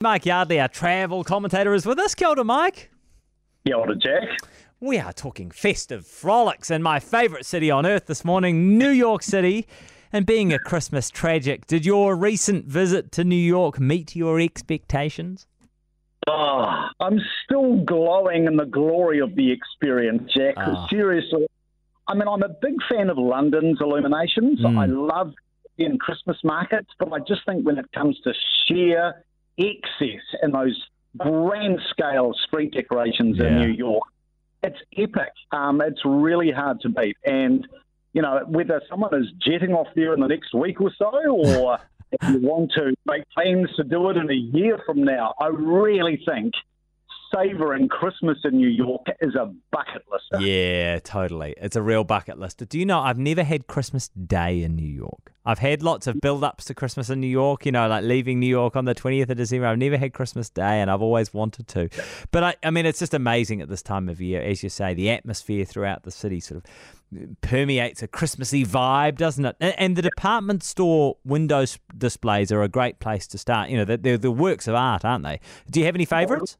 Mike Yardley, our travel commentator, is with us. Kia ora, Mike. Kia ora, Jack. We are talking festive frolics in my favourite city on earth this morning, New York City. And being a Christmas tragic, did your recent visit to New York meet your expectations? Oh, I'm still glowing in the glory of the experience, Jack. Ah. Seriously. I mean, I'm a big fan of London's illuminations. Mm. I love being in Christmas markets, but I just think when it comes to sheer excess and those grand scale street decorations in New York, it's epic. Um, it's really hard to beat. And, you know, whether someone is jetting off there in the next week or so, or if you want to make plans to do it in a year from now, I really think savouring Christmas in New York is a bucket list. Yeah, totally. It's a real bucket list. Do you know, I've never had Christmas Day in New York. I've had lots of build ups to Christmas in New York, you know, like leaving New York on the 20th of December. I've never had Christmas Day and I've always wanted to. But I, I mean, it's just amazing at this time of year. As you say, the atmosphere throughout the city sort of permeates a Christmassy vibe, doesn't it? And, and the department store window displays are a great place to start. You know, they're, they're the works of art, aren't they? Do you have any favourites?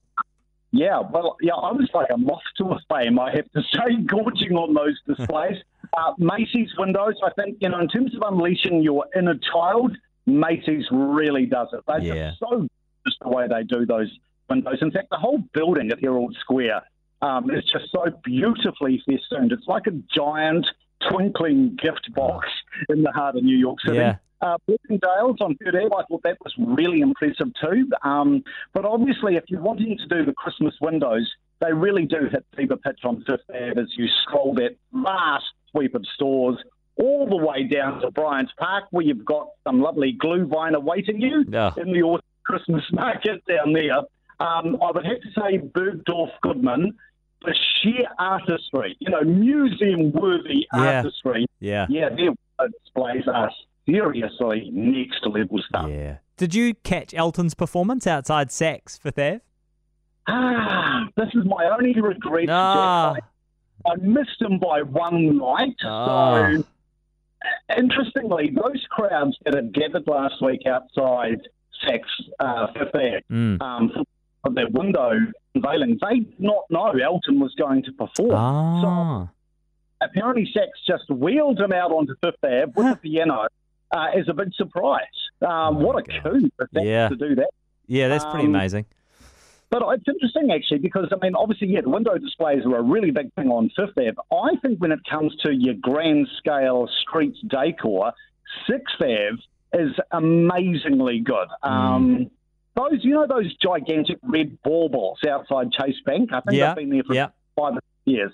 Yeah, well, yeah, I was like a moth to a flame, I have to say, gorging on those displays. uh, Macy's windows, I think, you know, in terms of unleashing your inner child, Macy's really does it. They're Yeah. just so just the way they do those windows. In fact, the whole building at Herald Square um, is just so beautifully festooned. It's like a giant twinkling gift box in the heart of New York City. Yeah. Uh, Bloomingdale's on Third Ave, I thought that was really impressive too. Um, but obviously, if you're wanting to do the Christmas windows, they really do hit fever pitch on Fifth Ave as you scroll that vast sweep of stores all the way down to Bryant's Park, where you've got some lovely glühwein awaiting you Yeah. in the autumn Christmas market down there. Um, I would have to say Bergdorf Goodman, the sheer artistry, you know, museum worthy Yeah. artistry. Yeah. Yeah, their displays are seriously next level stuff. Yeah. Did you catch Elton's performance outside Saks Fifth Ave? Ah, this is my only regret. Ah. I, I missed him by one night. Ah. So, interestingly, those crowds that had gathered last week outside Saks uh, Fifth Ave Mm. um, for their window unveiling, they did not know Elton was going to perform. Ah. apparently Saks just wheeled him out onto Fifth Ave with a piano uh, as a big surprise. Um, Oh what a God. coup Yeah. to do that. Yeah, that's pretty Um, amazing. But it's interesting actually because I mean, obviously, yeah, the window displays are a really big thing on Fifth Ave. I think when it comes to your grand scale street decor, Sixth Ave is amazingly good. Mm. Um, those, you know, those gigantic red baubles outside Chase Bank. I think Yeah, I've been there for yeah. five years.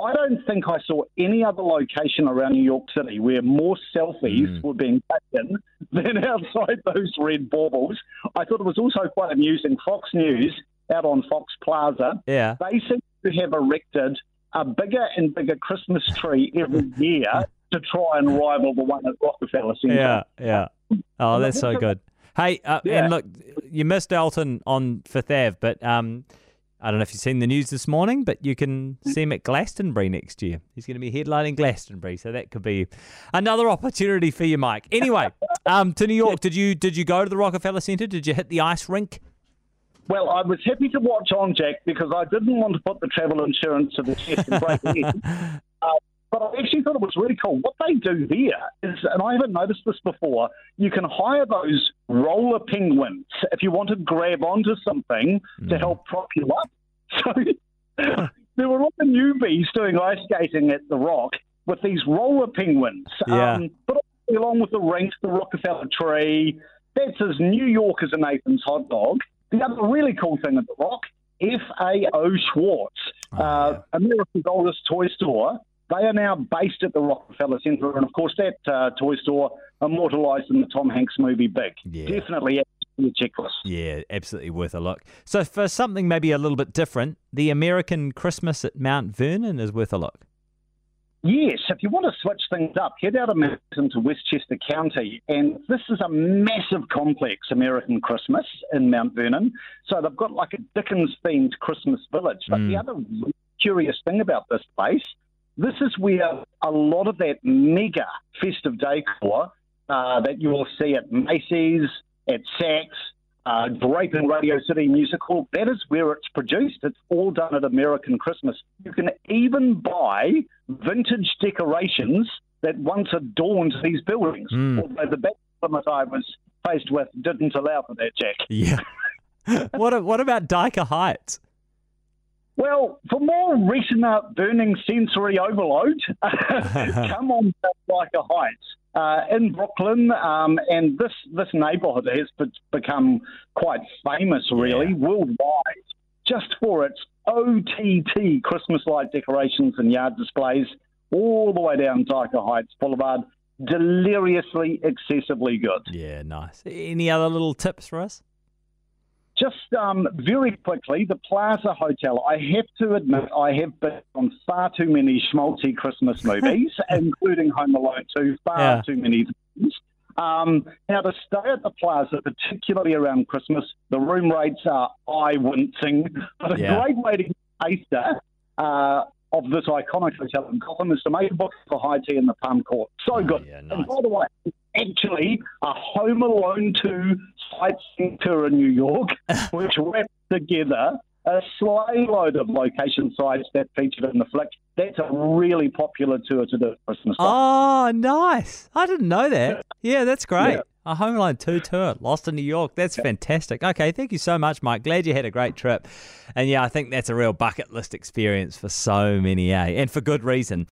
I don't think I saw any other location around New York City where more selfies Mm. were being taken than outside those red baubles. I thought it was also quite amusing. Fox News out on Fox Plaza, Yeah. they seem to have erected a bigger and bigger Christmas tree every year to try and rival the one at Rockefeller Center. Yeah, yeah. Oh, that's so good. Hey, uh, Yeah. and look, you missed Elton on Fifth Ave, but um, I don't know if you've seen the news this morning, but you can see him at Glastonbury next year. He's going to be headlining Glastonbury, so that could be another opportunity for you, Mike. Anyway, um, to New York, did you did you go to the Rockefeller Center? Did you hit the ice rink? Well, I was happy to watch on, Jack, because I didn't want to put the travel insurance to the test and break it. Uh, but I actually thought it was really cool. What they do there is, and I haven't noticed this before, you can hire those roller penguins if you want to grab onto something to Mm. help prop you up. So there were all the newbies doing ice skating at the Rock with these roller penguins. Yeah. Um, but along with the rink, the Rockefeller tree, that's as New York as a Nathan's hot dog. The other really cool thing at the Rock, FAO Schwarz, Oh, uh, America's oldest toy store. They are now based at the Rockefeller Center, and of course, that uh, toy store immortalized in the Tom Hanks movie Big. Yeah. Definitely a checklist. Yeah, absolutely worth a look. So for something maybe a little bit different, the American Christmas at Mount Vernon is worth a look. Yes, if you want to switch things up, head out of Manhattan to Westchester County, and this is a massive complex, American Christmas in Mount Vernon. So they've got like a Dickens themed Christmas village. But the Mm. other curious thing about this place, this is where a lot of that mega festive decor uh, that you will see at Macy's, at Saks, uh, Draping Radio City Music Hall. That is where it's produced. It's all done at American Christmas. You can even buy vintage decorations that once adorned these buildings. Mm. Although the back limit I was faced with didn't allow for that, Jack. Yeah. what what about Dyker Heights? Well, for more retina burning sensory overload, come on Dyker Heights. Uh, in Brooklyn, um, and this this neighbourhood has be- become quite famous, really, Yeah. worldwide, just for its OTT Christmas light decorations and yard displays, all the way down Dyker Heights Boulevard. Deliriously, excessively good. Yeah, nice. Any other little tips for us? Just um, very quickly, the Plaza Hotel. I have to admit, I have been on far too many schmaltzy Christmas movies, including Home Alone 2, far Yeah. too many times. Um, now, to stay at the Plaza, particularly around Christmas, the room rates are eye-wincing. But a Yeah. great way to get a taster uh, of this iconic hotel in Gotham is to make a book for high tea in the Palm Court. So Oh, good. yeah, And by the way, actually a Home Alone 2 sightseeing tour in New York, which wrapped together a sleigh load of location sites that featured in the flick. That's a really popular tour to do at Christmas time. Oh, nice. I didn't know that. Yeah, that's great. Yeah. A Home Alone 2 tour, Lost in New York. That's fantastic. Okay, thank you so much, Mike. Glad you had a great trip. And yeah, I think that's a real bucket list experience for so many, eh? And for good reason.